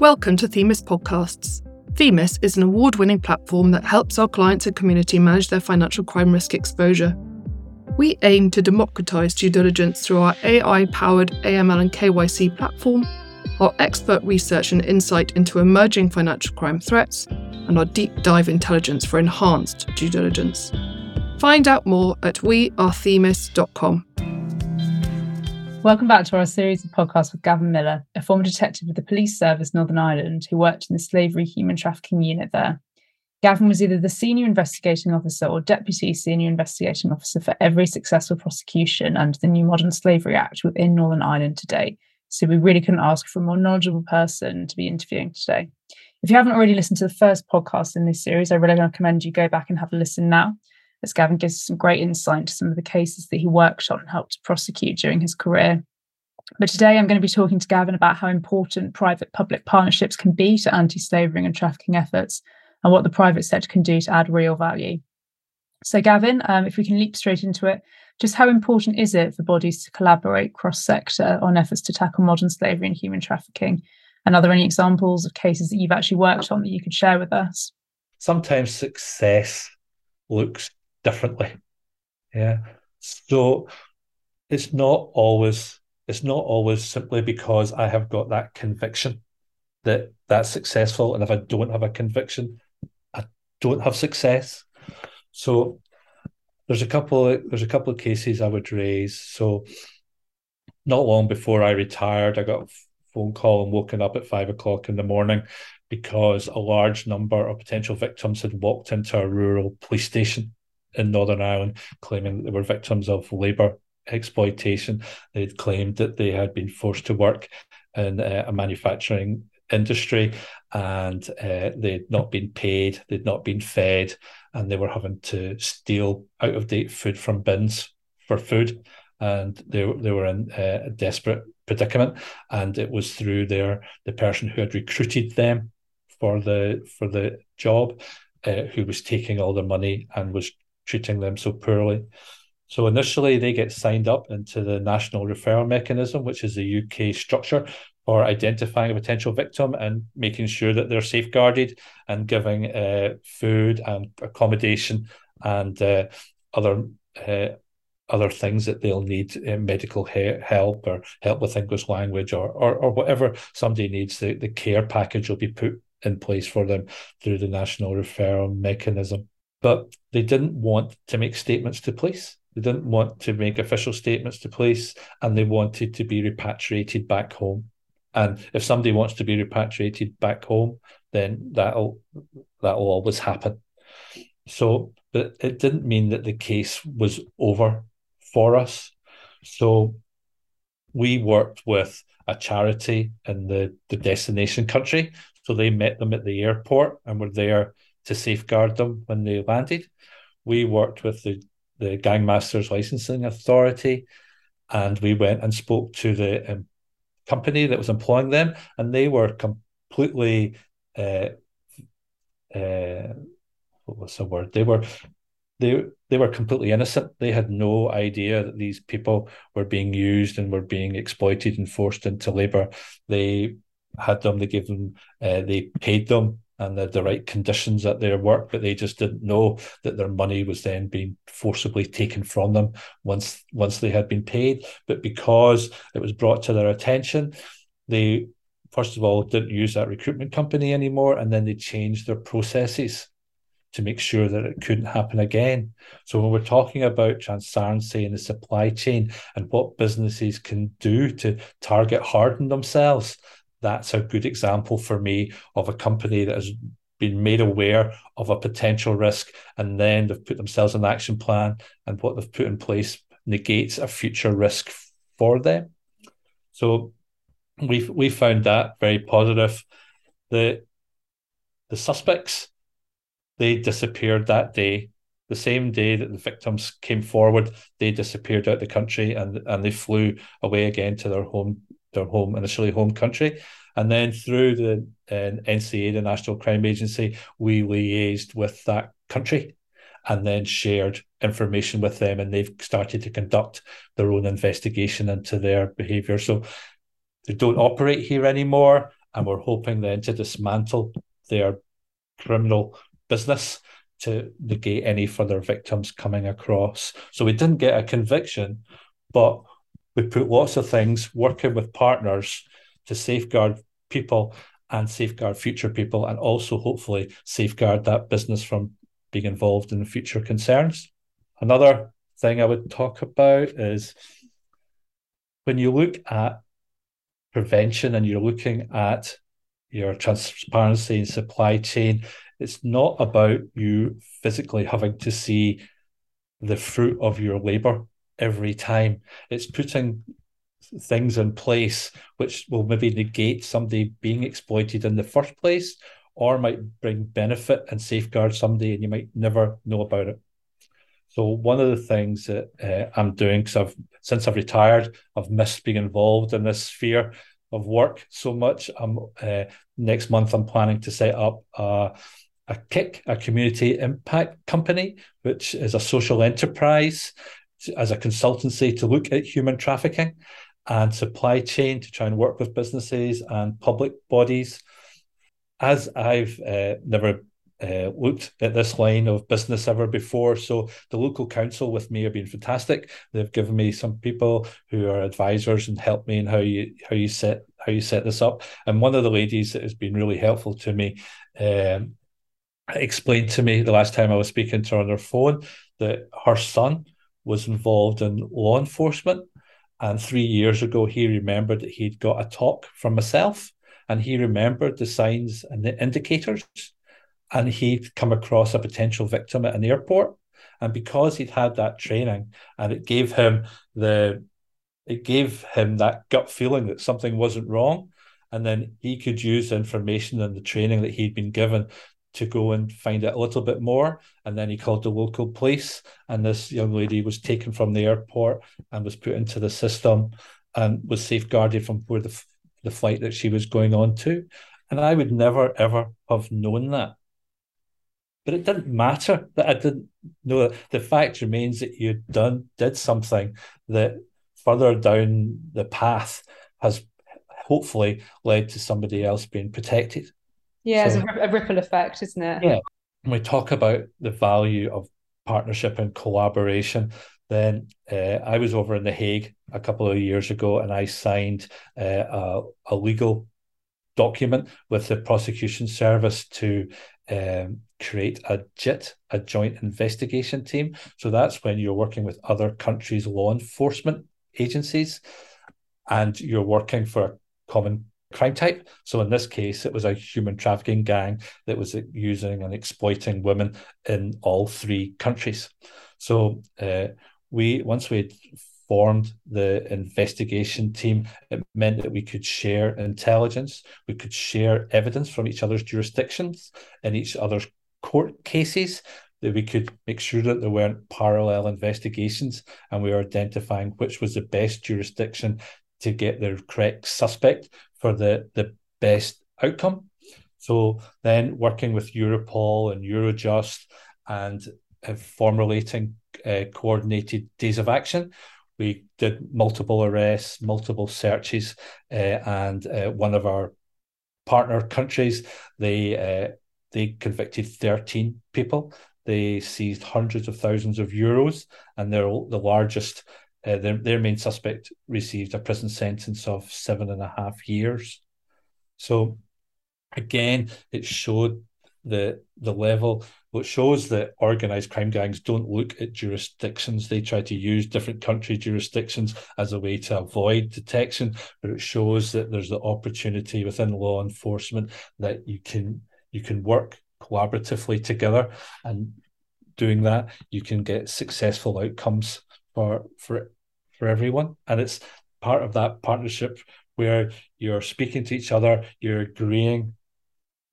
Welcome to Themis Podcasts. Themis is an award winning platform that helps our clients and community manage their financial crime risk exposure. We aim to democratise due diligence through our AI powered AML and KYC platform, our expert research and insight into emerging financial crime threats, and our deep dive intelligence for enhanced due diligence. Find out more at wearethemis.com. Welcome back to our series of podcasts with Gavin Miller, a former detective with the Police Service Northern Ireland who worked in the Slavery Human Trafficking Unit there. Gavin was either the Senior Investigating Officer or Deputy Senior Investigating Officer for every successful prosecution under the new Modern Slavery Act within Northern Ireland today. So we really couldn't ask for a more knowledgeable person to be interviewing today. If you haven't already listened to the first podcast in this series, I really recommend you go back and have a listen now as Gavin gives some great insight into some of the cases that he worked on and helped to prosecute during his career. But today I'm going to be talking to Gavin about how important private public partnerships can be to anti slavery and trafficking efforts and what the private sector can do to add real value. So, Gavin, um, if we can leap straight into it, just how important is it for bodies to collaborate cross sector on efforts to tackle modern slavery and human trafficking? And are there any examples of cases that you've actually worked on that you could share with us? Sometimes success looks differently. Yeah. So it's not always it's not always simply because I have got that conviction that that's successful, and if I don't have a conviction, I don't have success. So there's a couple of, there's a couple of cases I would raise. So not long before I retired, I got a phone call and woken up at five o'clock in the morning because a large number of potential victims had walked into a rural police station in Northern Ireland, claiming that they were victims of labour exploitation. They'd claimed that they had been forced to work in uh, a manufacturing industry and uh, they'd not been paid, they'd not been fed, and they were having to steal out of date food from bins for food. And they, they were in uh, a desperate predicament. And it was through their the person who had recruited them for the for the job, uh, who was taking all their money and was treating them so poorly. So initially, they get signed up into the National Referral Mechanism, which is the UK structure for identifying a potential victim and making sure that they're safeguarded and giving uh, food and accommodation and uh, other uh, other things that they'll need uh, medical he- help or help with English language or, or or whatever somebody needs. The, the care package will be put in place for them through the National Referral Mechanism but they didn't want to make statements to police. They didn't want to make official statements to police, and they wanted to be repatriated back home. And if somebody wants to be repatriated back home, then that'll that'll always happen. So, but it didn't mean that the case was over for us. So, we worked with a charity in the the destination country. So they met them at the airport and were there to safeguard them when they landed. We worked with the, the Gangmasters Licensing Authority and we went and spoke to the um, company that was employing them, and they were completely. Uh, uh, what was the word? They were they they were completely innocent. They had no idea that these people were being used and were being exploited and forced into labor. They had them. They gave them. Uh, they paid them and the, the right conditions at their work, but they just didn't know that their money was then being forcibly taken from them once once they had been paid. But because it was brought to their attention, they first of all didn't use that recruitment company anymore, and then they changed their processes to make sure that it couldn't happen again. So when we're talking about transparency in the supply chain and what businesses can do to target harden themselves, that's a good example for me of a company that has been made aware of a potential risk and then they've put themselves an action plan and what they've put in place negates a future risk for them. So we we found that very positive. The the suspects they disappeared that day. The same day that the victims came forward, they disappeared out of the country and and they flew away again to their home their home initially home country. And then through the uh, NCA, the National Crime Agency, we liaised with that country and then shared information with them, and they've started to conduct their own investigation into their behaviour. So they don't operate here anymore, and we're hoping then to dismantle their criminal business to negate any further victims coming across. So we didn't get a conviction, but we put lots of things working with partners to safeguard people and safeguard future people, and also hopefully safeguard that business from being involved in future concerns. Another thing I would talk about is when you look at prevention and you're looking at your transparency and supply chain, it's not about you physically having to see the fruit of your labor every time. It's putting things in place which will maybe negate somebody being exploited in the first place or might bring benefit and safeguard somebody and you might never know about it. So one of the things that uh, I'm doing, because I've since I've retired, I've missed being involved in this sphere of work so much. I'm uh, next month I'm planning to set up a, a KIC, a community impact company, which is a social enterprise as a consultancy to look at human trafficking and supply chain to try and work with businesses and public bodies. As I've uh, never uh, looked at this line of business ever before. So the local council with me have been fantastic. They've given me some people who are advisors and help me in how you how you set how you set this up. And one of the ladies that has been really helpful to me um, explained to me the last time I was speaking to her on her phone that her son was involved in law enforcement. And three years ago, he remembered that he'd got a talk from myself and he remembered the signs and the indicators and he'd come across a potential victim at an airport. And because he'd had that training and it gave him the it gave him that gut feeling that something wasn't wrong. And then he could use the information and the training that he'd been given to go and find out a little bit more. And then he called the local police, and this young lady was taken from the airport and was put into the system and was safeguarded from where the, the flight that she was going on to. And I would never, ever have known that but it didn't matter that I didn't know that. The fact remains that you done did something that further down the path has hopefully led to somebody else being protected. Yeah, so, it's a, a ripple effect, isn't it? Yeah. When we talk about the value of partnership and collaboration, then uh, I was over in The Hague a couple of years ago and I signed uh, a, a legal document with the prosecution service to um, create a JIT, a joint investigation team. So that's when you're working with other countries' law enforcement agencies and you're working for a common crime type. So in this case, it was a human trafficking gang that was using and exploiting women in all three countries. So uh, we once we formed the investigation team, it meant that we could share intelligence, we could share evidence from each other's jurisdictions and each other's court cases, that we could make sure that there weren't parallel investigations and we were identifying which was the best jurisdiction to get the correct suspect for the, the best outcome. So then working with Europol and Eurojust and uh, formulating uh, coordinated days of action, we did multiple arrests, multiple searches, uh, and uh, one of our partner countries they uh, they convicted thirteen people. They seized hundreds of thousands of euros, and they're the largest. Uh, their their main suspect received a prison sentence of seven and a half years. So, again, it showed the the level which shows that organized crime gangs don't look at jurisdictions. They try to use different country jurisdictions as a way to avoid detection but it shows that there's the opportunity within law enforcement that you can you can work collaboratively together. And doing that you can get successful outcomes for for for everyone. And it's part of that partnership where you're speaking to each other you're agreeing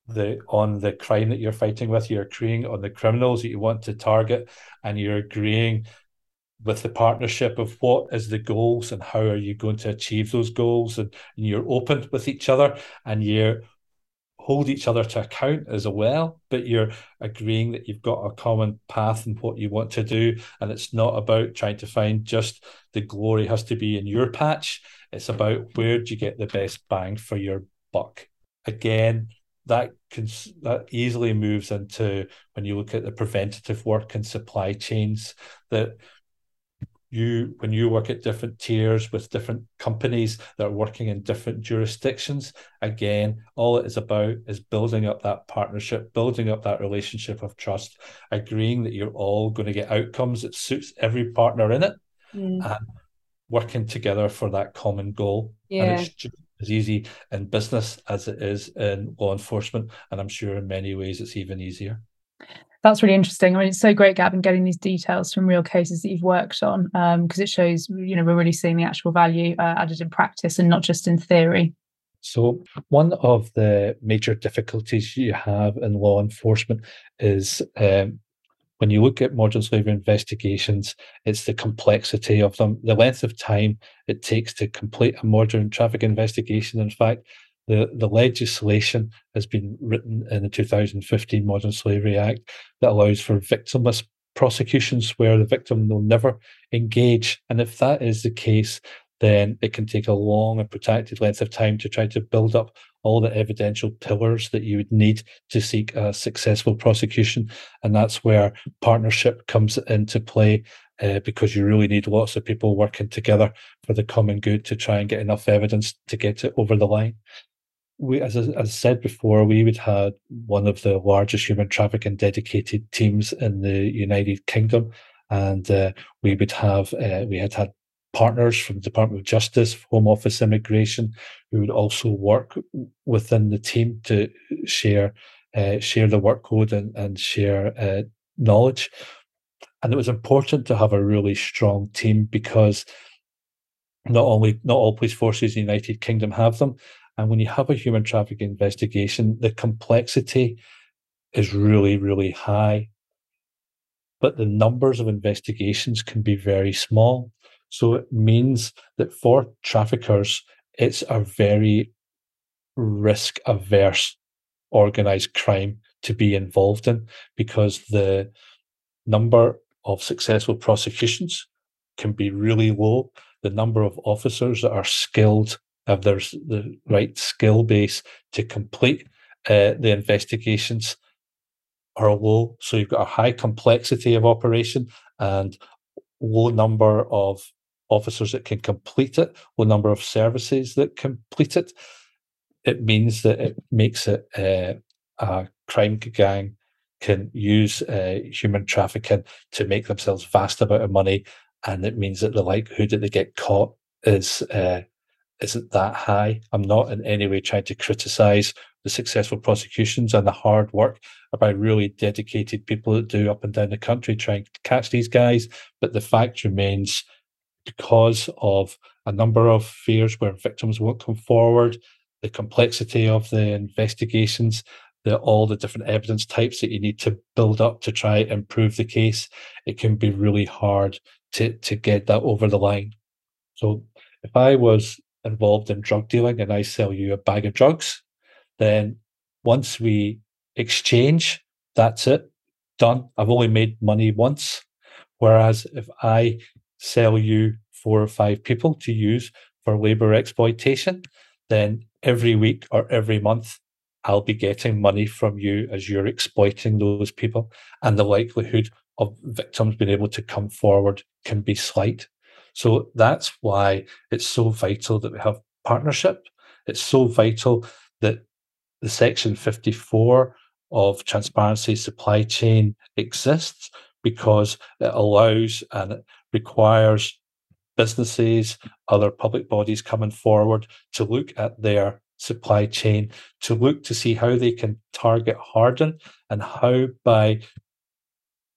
the on the crime that you're fighting with, you're agreeing on the criminals that you want to target, and you're agreeing with the partnership of what is the goals and how are you going to achieve those goals, and, and you're open with each other and you hold each other to account as well, but you're agreeing that you've got a common path and what you want to do, and it's not about trying to find just the glory has to be in your patch. It's about where do you get the best bang for your buck. again, that can that easily moves into when you look at the preventative work and supply chains that you when you work at different tiers with different companies that are working in different jurisdictions again all it is about is building up that partnership building up that relationship of trust agreeing that you're all going to get outcomes that suits every partner in it mm. and working together for that common goal yeah. and it's just as easy in business as it is in law enforcement and i'm sure in many ways it's even easier that's really interesting. I mean, it's so great, Gavin, getting these details from real cases that you've worked on because um, it shows, you know, we're really seeing the actual value uh, added in practice and not just in theory. So, one of the major difficulties you have in law enforcement is um, when you look at modern slavery investigations, it's the complexity of them, the length of time it takes to complete a modern traffic investigation. In fact, the, the legislation has been written in the 2015 Modern Slavery Act that allows for victimless prosecutions where the victim will never engage. And if that is the case, then it can take a long and protracted length of time to try to build up all the evidential pillars that you would need to seek a successful prosecution. And that's where partnership comes into play uh, because you really need lots of people working together for the common good to try and get enough evidence to get it over the line we, as, I said before, we would have one of the largest human trafficking dedicated teams in the United Kingdom, and uh, we would have uh, we had had partners from the Department of Justice, Home Office, Immigration, who would also work within the team to share uh, share the workload and, and share uh, knowledge. And it was important to have a really strong team because not only not all police forces in the United Kingdom have them, and when you have a human trafficking investigation, the complexity is really, really high. But the numbers of investigations can be very small. So it means that for traffickers, it's a very risk averse organized crime to be involved in because the number of successful prosecutions can be really low. The number of officers that are skilled if there's the right skill base to complete uh, the investigations are low. So you've got a high complexity of operation and low number of officers that can complete it, low number of services that complete it. It means that it makes it uh, a crime gang can use uh, human trafficking to make themselves vast amount of money, and it means that the likelihood that they get caught is uh, isn't that high. I'm not in any way trying to criticize the successful prosecutions and the hard work by really dedicated people that do up and down the country trying to catch these guys. But the fact remains because of a number of fears where victims won't come forward, the complexity of the investigations, the all the different evidence types that you need to build up to try and prove the case, it can be really hard to to get that over the line. So if I was involved in drug dealing and I sell you a bag of drugs, then once we exchange, that's it, done. I've only made money once. Whereas if I sell you four or five people to use for labor exploitation, then every week or every month, I'll be getting money from you as you're exploiting those people. And the likelihood of victims being able to come forward can be slight. So that's why it's so vital that we have partnership. It's so vital that the Section 54 of transparency supply chain exists because it allows and it requires businesses, other public bodies coming forward to look at their supply chain, to look to see how they can target harden and how by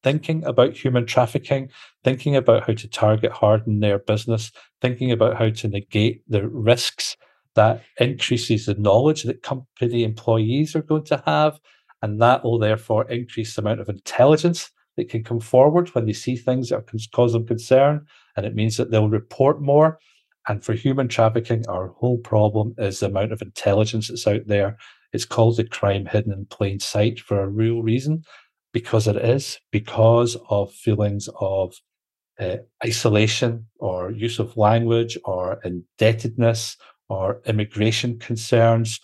thinking about human trafficking, thinking about how to target harden their business, thinking about how to negate the risks that increases the knowledge that company employees are going to have. And that will therefore increase the amount of intelligence that can come forward when they see things that can cause them concern. And it means that they'll report more. And for human trafficking, our whole problem is the amount of intelligence that's out there. It's called the crime hidden in plain sight for a real reason because it is, because of feelings of uh, isolation or use of language or indebtedness or immigration concerns,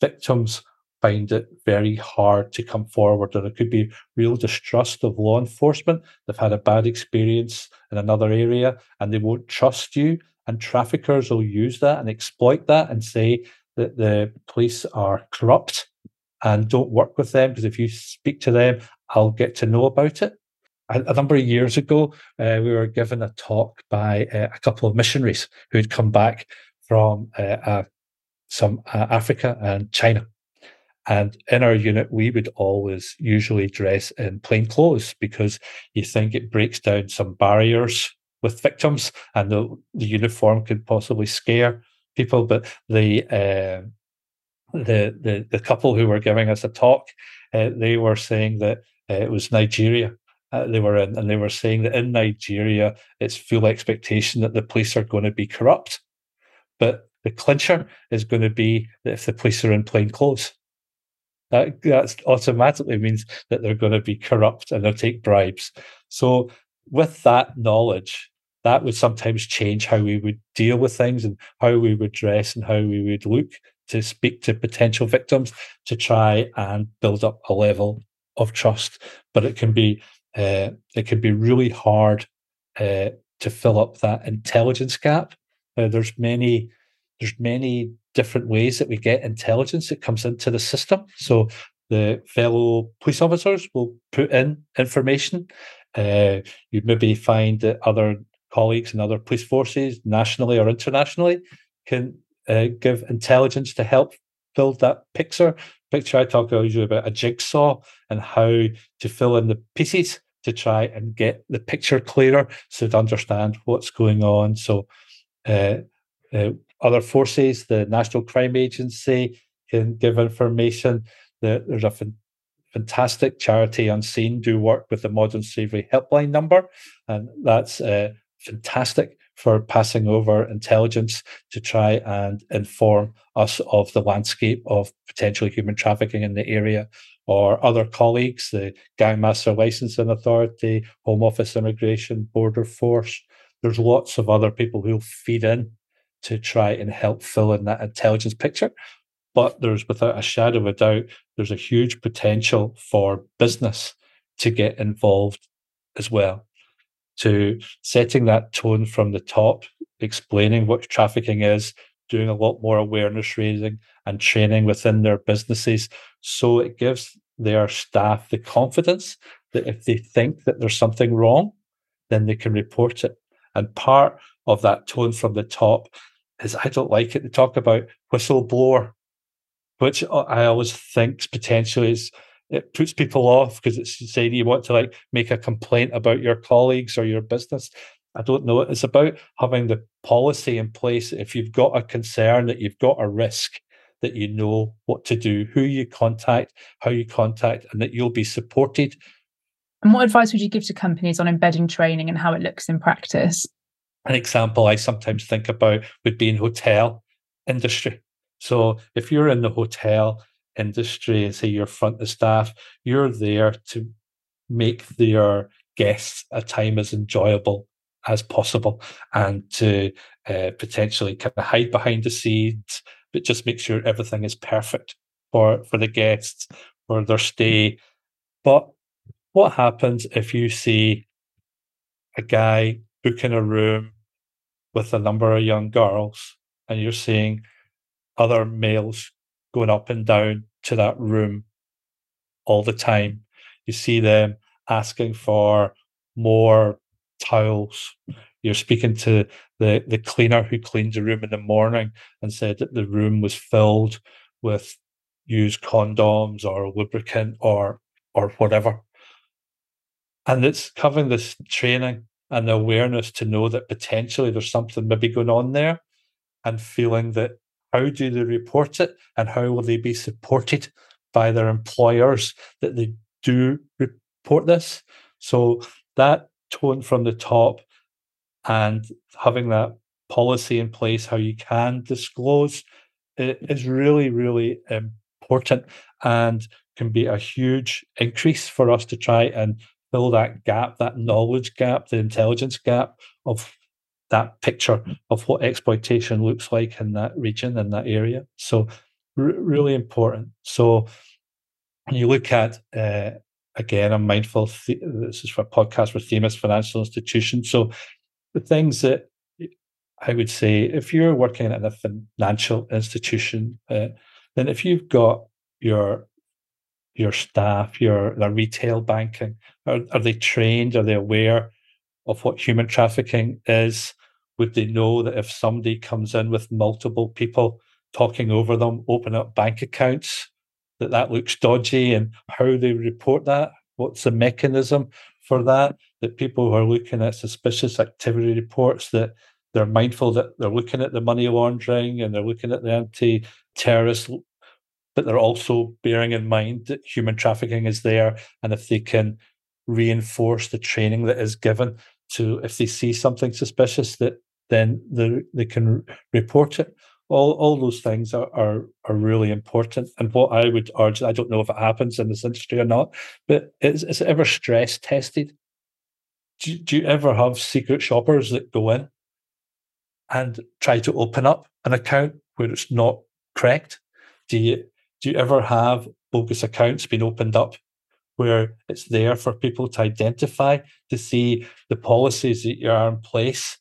victims find it very hard to come forward, or there could be real distrust of law enforcement. They've had a bad experience in another area and they won't trust you. And traffickers will use that and exploit that and say that the police are corrupt and don't work with them because if you speak to them, I'll get to know about it. A, a number of years ago, uh, we were given a talk by uh, a couple of missionaries who had come back from uh, some uh, Africa and China. And in our unit, we would always usually dress in plain clothes because you think it breaks down some barriers with victims and the, the uniform could possibly scare people. But the, uh, the, the, the couple who were giving us a talk, uh, they were saying that uh, it was Nigeria. Uh, they were in, and they were saying that in Nigeria, it's full expectation that the police are going to be corrupt. But the clincher is going to be that if the police are in plain clothes, that that's automatically means that they're going to be corrupt and they'll take bribes. So, with that knowledge, that would sometimes change how we would deal with things and how we would dress and how we would look to speak to potential victims to try and build up a level of trust. But it can be uh, it can be really hard uh, to fill up that intelligence gap. Uh, there's many there's many different ways that we get intelligence that comes into the system. So the fellow police officers will put in information. Uh, you maybe find that other colleagues in other police forces, nationally or internationally, can uh, give intelligence to help build that picture. Picture I talk usually about a jigsaw and how to fill in the pieces to try and get the picture clearer so to understand what's going on. So uh, uh, other forces, the National Crime Agency can give information. there's a fantastic charity Unseen do work with the Modern Slavery Helpline number, and that's uh, fantastic for passing over intelligence to try and inform us of the landscape of potential human trafficking in the area. Or other colleagues, the Gangmaster Licensing Authority, Home Office Immigration, Border Force. There's lots of other people who'll feed in to try and help fill in that intelligence picture. But there's without a shadow of a doubt, there's a huge potential for business to get involved as well. To setting that tone from the top, explaining what trafficking is, doing a lot more awareness raising and training within their businesses. So it gives their staff the confidence that if they think that there's something wrong, then they can report it. And part of that tone from the top is I don't like it to talk about whistleblower, which I always think potentially is it puts people off because it's saying you want to like make a complaint about your colleagues or your business. I don't know. It's about having the policy in place. If you've got a concern that you've got a risk, that you know what to do, who you contact, how you contact, and that you'll be supported. And what advice would you give to companies on embedding training and how it looks in practice? An example I sometimes think about would be in hotel industry. So if you're in the hotel industry and say you're front of staff, you're there to make their guests a time as enjoyable as possible and to uh, potentially kind of hide behind the scenes, but just make sure everything is perfect for, for the guests, for their stay. But what happens if you see a guy booking a room with a number of young girls, and you're seeing other males going up and down to that room all the time. You see them asking for more towels. You're speaking to the, the cleaner who cleans the room in the morning and said that the room was filled with used condoms or lubricant or or whatever. And it's having this training and the awareness to know that potentially there's something maybe going on there and feeling that how do they report it and how will they be supported by their employers that they do report this? So that tone from the top and having that policy in place how you can disclose is really really important and can be a huge increase for us to try and fill that gap, that knowledge gap, the intelligence gap of that picture of what exploitation looks like in that region, in that area. So R- really important. So you look at uh, again, I'm mindful. Th- this is for a podcast with Themis Financial Institution. So the things that I would say, if you're working in a financial institution, uh, then if you've got your your staff, your their retail banking, are, are they trained? Are they aware of what human trafficking is? Would they know that if somebody comes in with multiple people talking over them, open up bank accounts, that that looks dodgy, and how they report that? What's the mechanism for that? That people who are looking at suspicious activity reports that they're mindful that they're looking at the money laundering and they're looking at the anti-terrorist but they're also bearing in mind that human trafficking is there. And if they can reinforce the training that is given to, if they see something suspicious, that then they, they can report it. All, all those things are, are, are really important. And what I would urge, I don't know if it happens in this industry or not, but is, is it ever stress tested? Do, do you ever have secret shoppers that go in and try to open up an account where it's not correct? Do you do you ever have bogus accounts being opened up where it's there for people to identify to see the policies that are in place.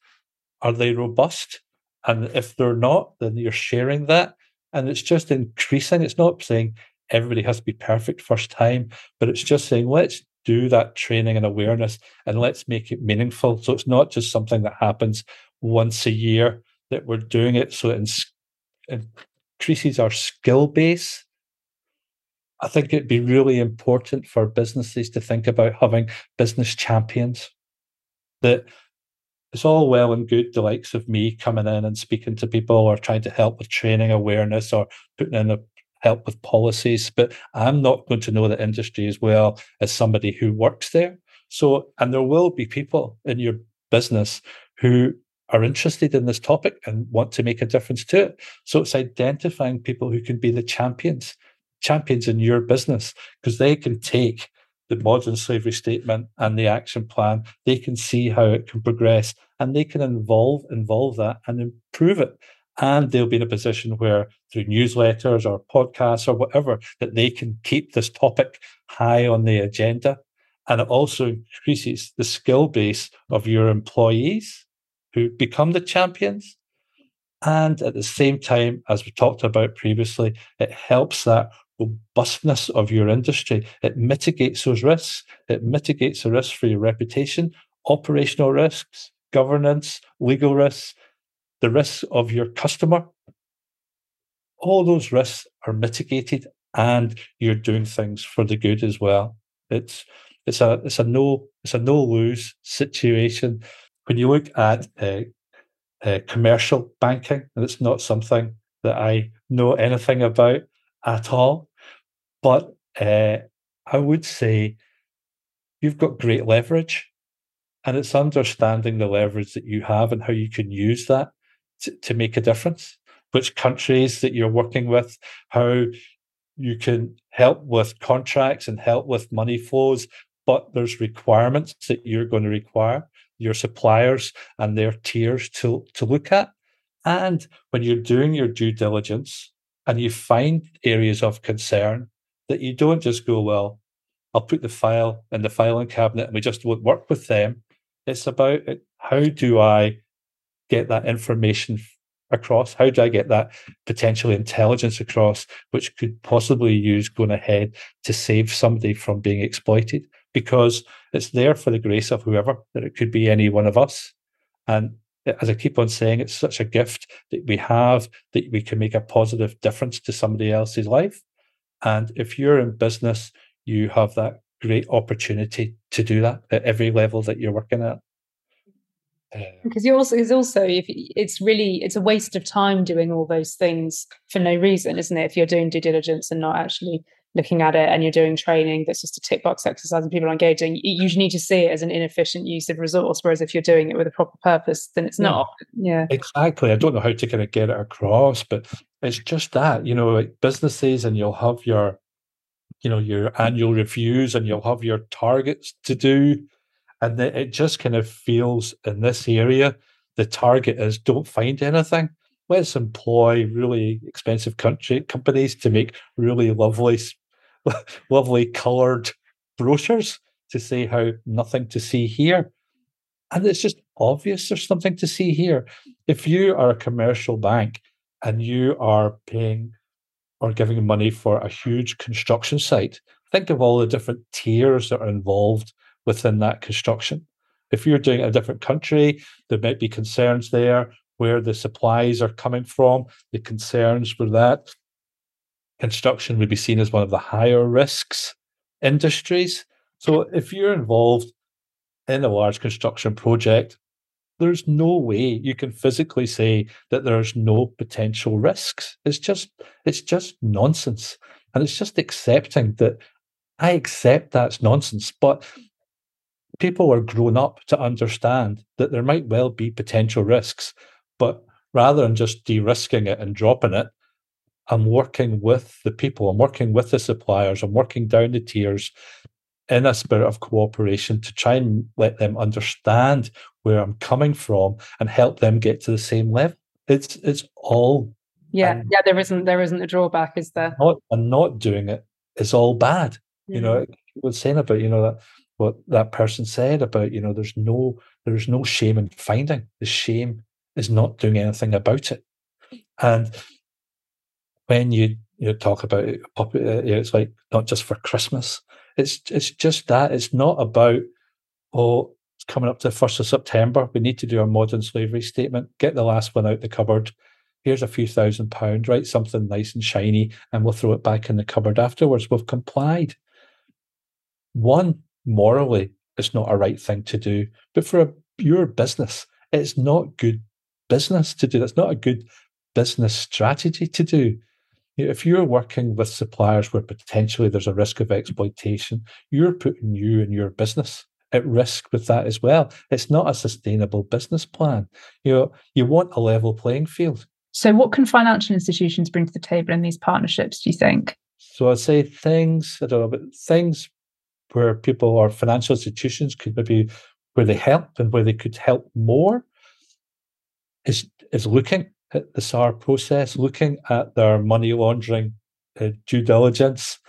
Are they robust? And if they're not then you're sharing that. And it's just increasing. It's not saying everybody has to be perfect first time but it's just saying let's do that training and awareness and let's make it meaningful. So it's not just something that happens once a year that we're doing it. So it increases our skill base I think it'd be really important for businesses to think about having business champions. That it's all well and good, the likes of me coming in and speaking to people or trying to help with training awareness or putting in a help with policies, but I'm not going to know the industry as well as somebody who works there. So, and there will be people in your business who are interested in this topic and want to make a difference to it. So it's identifying people who can be the champions champions in your business because they can take the modern slavery statement and the action plan. They can see how it can progress and they can involve involve that and improve it. And they'll be in a position where through newsletters or podcasts or whatever, that they can keep this topic high on the agenda. And it also increases the skill base of your employees who become the champions. And at the same time, as we talked about previously, it helps that robustness of your industry. It mitigates those risks. It mitigates the risk for your reputation, operational risks, governance, legal risks, the risks of your customer. All those risks are mitigated and you're doing things for the good as well. It's it's a it's a no it's a no lose situation. When you look at uh, uh, commercial banking, and it's not something that I know anything about at all. But uh, I would say you've got great leverage, and it's understanding the leverage that you have and how you can use that to, to make a difference. Which countries that you're working with, how you can help with contracts and help with money flows, but there's requirements that you're going to require your suppliers and their tiers to, to look at. And when you're doing your due diligence, and you find areas of concern that you don't just go, well, I'll put the file in the filing cabinet and we just won't work with them. It's about uh, how do I get that information across? How do I get that potential intelligence across, which could possibly use going ahead to save somebody from being exploited? Because it's there for the grace of whoever, that it could be any one of us. And as I keep on saying, it's such a gift that we have that we can make a positive difference to somebody else's life. And if you're in business, you have that great opportunity to do that at every level that you're working at. Um, because you also is also if it's really it's a waste of time doing all those things for no reason, isn't it? If you're doing due diligence and not actually looking at it and you're doing training that's just a tick box exercise and people are engaging, you need to see it as an inefficient use of resource. Whereas if you're doing it with a proper purpose, then it's not. Yeah. Exactly. I don't know how to kind of get it across, but it's just that, you know, like businesses and you'll have your, you know, your annual reviews and you'll have your targets to do. And it just kind of feels in this area, the target is don't find anything. let's employ really expensive country companies to make really lovely, lovely coloured brochures to say how nothing to see here. And it's just obvious there's something to see here. If you are a commercial bank and you are paying or giving money for a huge construction site, think of all the different tiers that are involved within that construction. If you're doing it in a different country, there might be concerns there where the supplies are coming from, the concerns with that. Construction would be seen as one of the higher risks industries. So if you're involved in a large construction project, there's no way you can physically say that there's no potential risks. It's just it's just nonsense. And it's just accepting that I accept that's nonsense, but people are grown up to understand that there might well be potential risks. But rather than just de risking it and dropping it, I'm working with the people, I'm working with the suppliers, I'm working down the tiers in a spirit of cooperation to try and let them understand where I'm coming from and help them get to the same level. It's it's all yeah yeah there isn't there isn't a drawback is there not and not doing it is all bad mm-hmm. you know mm. was saying about you know that what that person said about you know there's no there's no shame in finding the shame is not doing anything about it and when you you talk about it, uh, it's like not just for Christmas. It's it's just that. It's not about oh, it's coming up to the first of September. We need to do our modern slavery statement. Get the last one out the cupboard. Here's a few thousand pounds. Write something nice and shiny, and we'll throw it back in the cupboard afterwards. We've complied. One morally, it's not a right thing to do, but for a pure business, it's not good business to do. That's not a good business strategy to do if you're working with suppliers where potentially there's a risk of exploitation, you're putting you and your business at risk with that as well. It's not a sustainable business plan. You know, you want a level playing field. So, what can financial institutions bring to the table in these partnerships? Do you think? So, I'd say things I don't know, but things where people or financial institutions could maybe where they help and where they could help more is is looking the SAR process, looking at their money laundering uh, due diligence.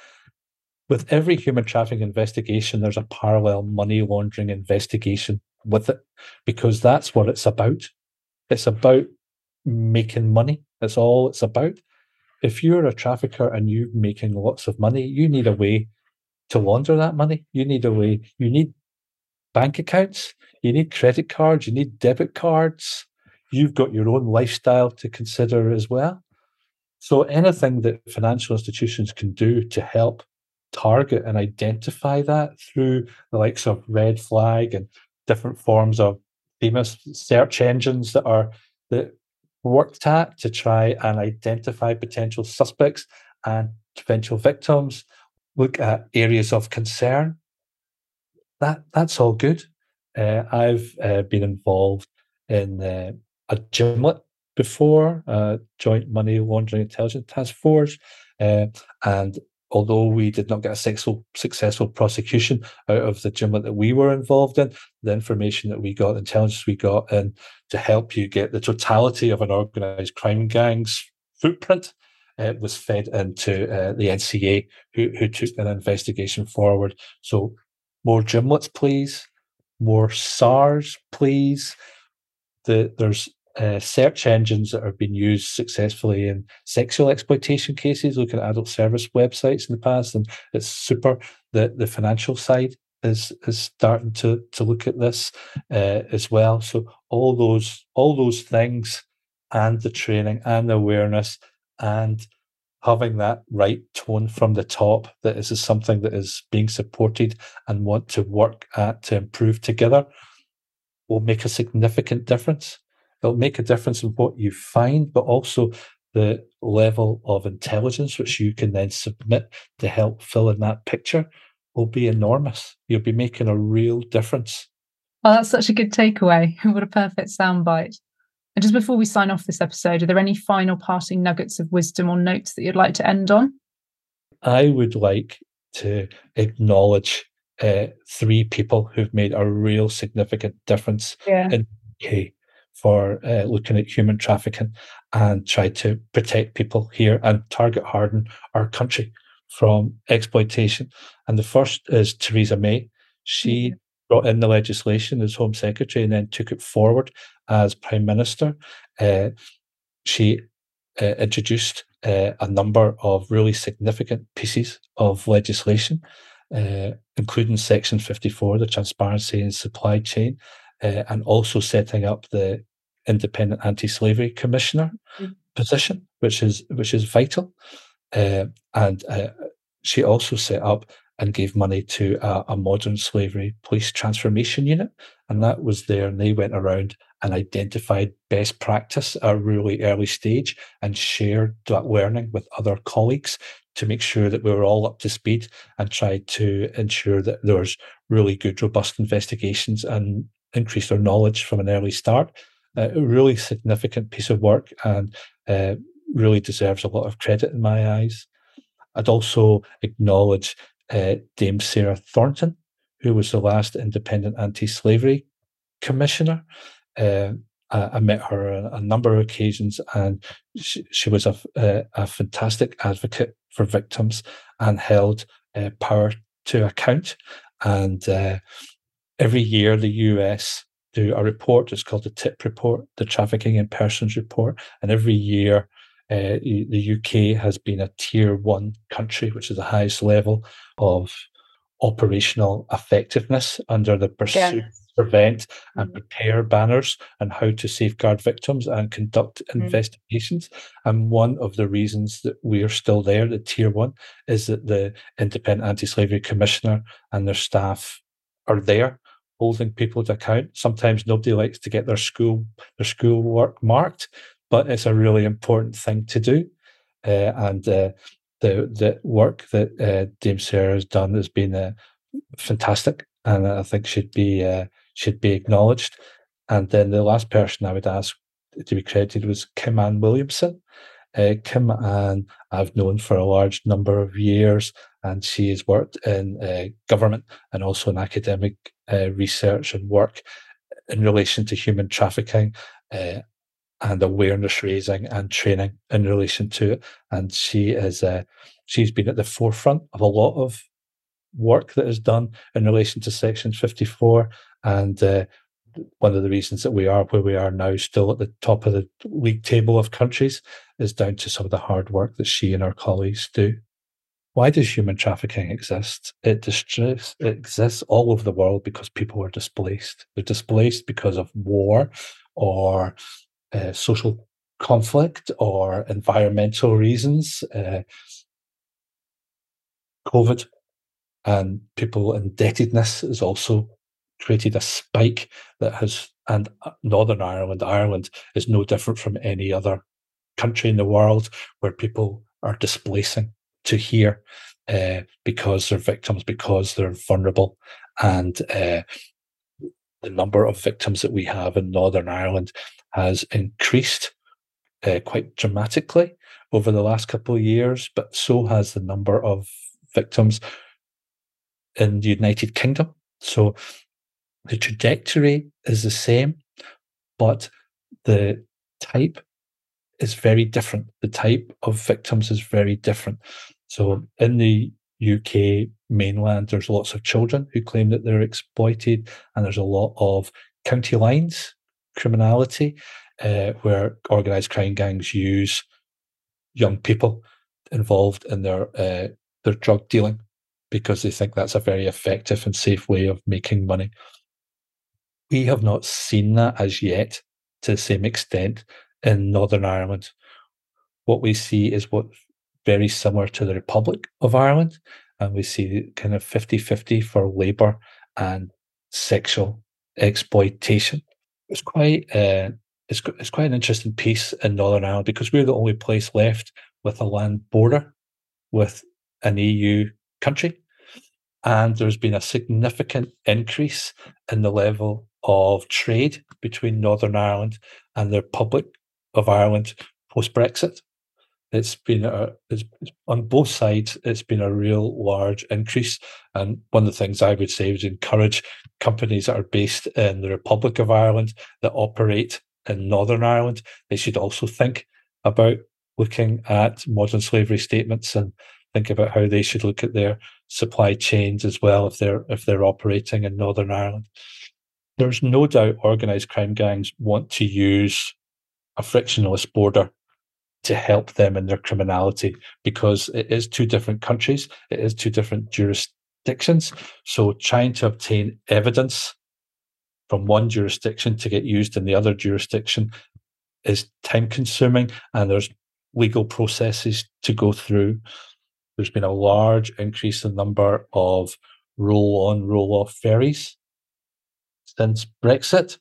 With every human trafficking investigation, there's a parallel money laundering investigation with it because that's what it's about. It's about making money. That's all it's about. If you're a trafficker and you're making lots of money, you need a way to launder that money. You need a way, you need bank accounts, you need credit cards, you need debit cards, you've got your own lifestyle to consider as well. So, anything that financial institutions can do to help target and identify that through the likes of Red Flag and different forms of famous search engines that are that worked at to try and identify potential suspects and potential victims, look at areas of concern. That that's all good. Uh, I've uh, been involved in uh, a JMLIT before, uh, Joint Money Laundering Intelligence Task Force. Uh, and although we did not get a successful, successful prosecution out of the JMLIT that we were involved in, the information that we got, the intelligence we got, and to help you get the totality of an organized crime gang's footprint. Uh, was fed into uh, the NCA, who, who took an investigation forward. So, more JMLITs, please. More SARs, please. The, there's uh, search engines that have been used successfully in sexual exploitation cases, looking at adult service websites in the past, and it's super. The the financial side is is starting to to look at this uh, as well. So all those all those things, and the training and the awareness, and having that right tone from the top that this is something that is being supported and want to work at to improve together will make a significant difference it'll make a difference in what you find, but also the level of intelligence which you can then submit to help fill in that picture will be enormous. You'll be making a real difference. Oh, that's such a good takeaway. What a perfect soundbite. And just before we sign off this episode, are there any final passing nuggets of wisdom or notes that you'd like to end on? I would like to acknowledge uh, three people who've made a real significant difference yeah. in the UK for uh, looking at human trafficking and try to protect people here and target harden our country from exploitation. And the first is Theresa May. She mm-hmm. brought in the legislation as Home Secretary and then took it forward as Prime Minister. Uh, she uh, introduced uh, a number of really significant pieces of legislation, uh, including Section 54, the Transparency in Supply Chain, uh, and also setting up the Independent Anti-Slavery Commissioner mm-hmm. position, which is which is vital. Uh, and uh, she also set up and gave money to a, a, modern slavery police transformation unit. And that was there, and they went around and identified best practice at a really early stage and shared that learning with other colleagues to make sure that we were all up to speed and tried to ensure that there was really good, robust investigations and increase their knowledge from an early start. Uh, a really significant piece of work and uh, really deserves a lot of credit in my eyes. I'd also acknowledge uh, Dame Sara Thornton, who was the last independent anti slavery commissioner. Uh, I, I, met her on a number of occasions, and she, she was a, a, a, fantastic advocate for victims and held uh, power to account. And uh, every year, the US do a report. It's called the TIP report, the Trafficking in Persons report, and every year uh, the UK has been a tier one country, which is the highest level of operational effectiveness under the pursue, yeah. prevent, and mm-hmm. prepare banners and how to safeguard victims and conduct mm-hmm. investigations. And one of the reasons that we are still there, the tier one, is that the Independent Anti Slavery Commissioner and their staff are there holding people to account. Sometimes nobody likes to get their school their school work marked, but it's a really important thing to do. Uh, and uh, the the work that uh, Dame Sara has done has been uh, fantastic, and I think should be uh, should be acknowledged. And then the last person I would ask to be credited was Kim Ann Williamson. Uh, Kim Ann I've known for a large number of years, and she has worked in government and also in academic research and work in relation to human trafficking uh, and awareness raising and training in relation to it. And she is uh, she's been at the forefront of a lot of work that is done in relation to Section 54. And uh, one of the reasons that we are where we are now, still at the top of the league table of countries, is down to some of the hard work that she and her colleagues do. Why does human trafficking exist? It, distress, it exists all over the world because people are displaced. They're displaced because of war or uh, social conflict or environmental reasons, uh, COVID and people indebtedness is also created a spike that has, and uh, Northern Ireland, Ireland is no different from any other country in the world where people are displacing to here uh, because they're victims, because they're vulnerable. And uh, the number of victims that we have in Northern Ireland has increased uh, quite dramatically over the last couple of years, but so has the number of victims in the United Kingdom. So the trajectory is the same, but the type is very different. The type of victims is very different. So in the UK mainland, there's lots of children who claim that they're exploited, and there's a lot of county lines criminality uh, where organized crime gangs use young people involved in their uh, their drug dealing because they think that's a very effective and safe way of making money. We have not seen that as yet to the same extent in Northern Ireland. What we see is what very similar to the Republic of Ireland, and we see kind of 50 50 for labour and sexual exploitation. It's quite uh, it's, it's quite an interesting piece in Northern Ireland because we're the only place left with a land border with an EU country. And there's been a significant increase in the level of trade between Northern Ireland and the Republic of Ireland post Brexit it's been a, it's, on both sides. It's been a real large increase, and one of the things I would say is encourage companies that are based in the Republic of Ireland that operate in Northern Ireland, they should also think about looking at modern slavery statements and think about how they should look at their supply chains as well if they're if they're operating in Northern Ireland. There's no doubt organized crime gangs want to use a frictionless border to help them in their criminality because it is two different countries, it is two different jurisdictions. So trying to obtain evidence from one jurisdiction to get used in the other jurisdiction is time consuming and there's legal processes to go through. There's been a large increase in the number of roll on, roll off ferries since Brexit,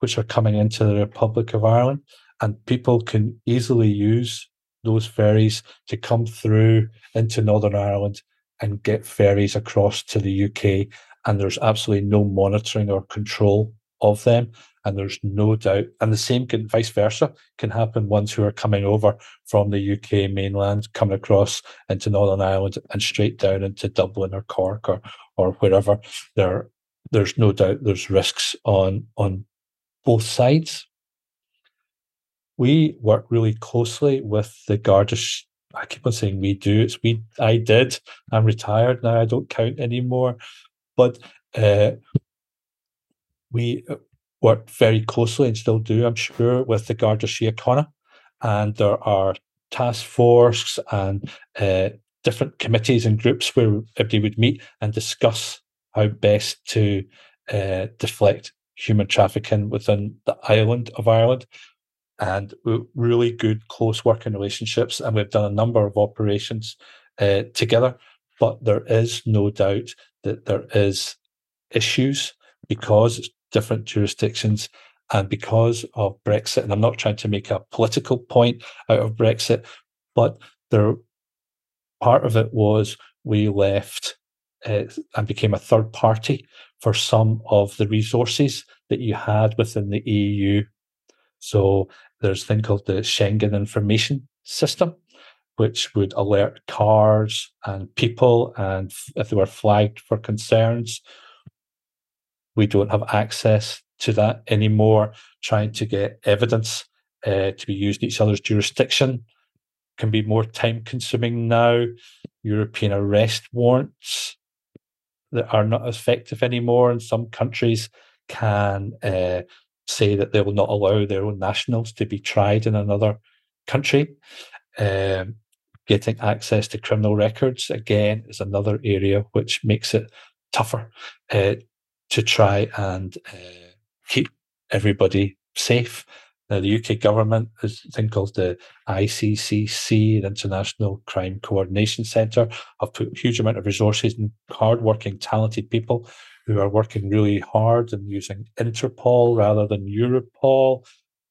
which are coming into the Republic of Ireland. And people can easily use those ferries to come through into Northern Ireland and get ferries across to the UK. And there's absolutely no monitoring or control of them. And there's no doubt, and the same can vice versa can happen ones who are coming over from the UK mainland, coming across into Northern Ireland and straight down into Dublin or Cork or or wherever. There, there's no doubt there's risks on on both sides. We work really closely with the Garda. I keep on saying we do. It's we. I did. I'm retired now. I don't count anymore. But uh, we uh, work very closely and still do, I'm sure, with the Garda Síochána. And there are task force and uh, different committees and groups where everybody would meet and discuss how best to uh, deflect human trafficking within the island of Ireland. And really good close working relationships. And we've done a number of operations uh, together. But there is no doubt that there is issues because it's different jurisdictions and because of Brexit. And I'm not trying to make a political point out of Brexit, but there part of it was we left uh, and became a third party for some of the resources that you had within the EU. So there's a thing called the Schengen Information System, which would alert cars and people, and if they were flagged for concerns, we don't have access to that anymore. Trying to get evidence uh, to be used in each other's jurisdiction can be more time consuming now. European arrest warrants that are not effective anymore and some countries can uh, say that they will not allow their own nationals to be tried in another country. Um, getting access to criminal records again is another area which makes it tougher uh, to try and uh, keep everybody safe. Now, the UK government has a thing called the ICCC, the International Crime Coordination Centre, have put huge amount of resources and hardworking, talented people who are working really hard and using Interpol rather than Europol.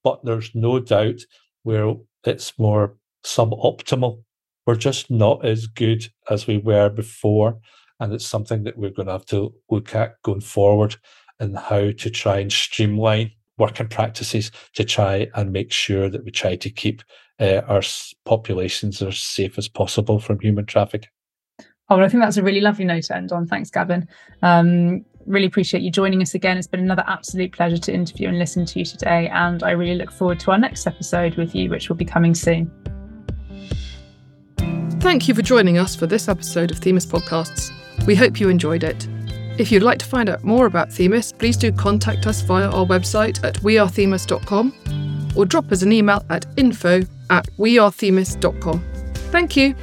But there's no doubt where it's more suboptimal. We're just not as good as we were before. And it's something that we're going to have to look at going forward and how to try and streamline working practices to try and make sure that we try to keep uh, our populations as safe as possible from human trafficking. Oh, well, I think that's a really lovely note to end on. Thanks, Gavin. Um, really appreciate you joining us again. It's been another absolute pleasure to interview and listen to you today. And I really look forward to our next episode with you, which will be coming soon. Thank you for joining us for this episode of Themis Podcasts. We hope you enjoyed it. If you'd like to find out more about Themis, please do contact us via our website at wearethemis.com or drop us an email at info at wearethemis.com. Thank you.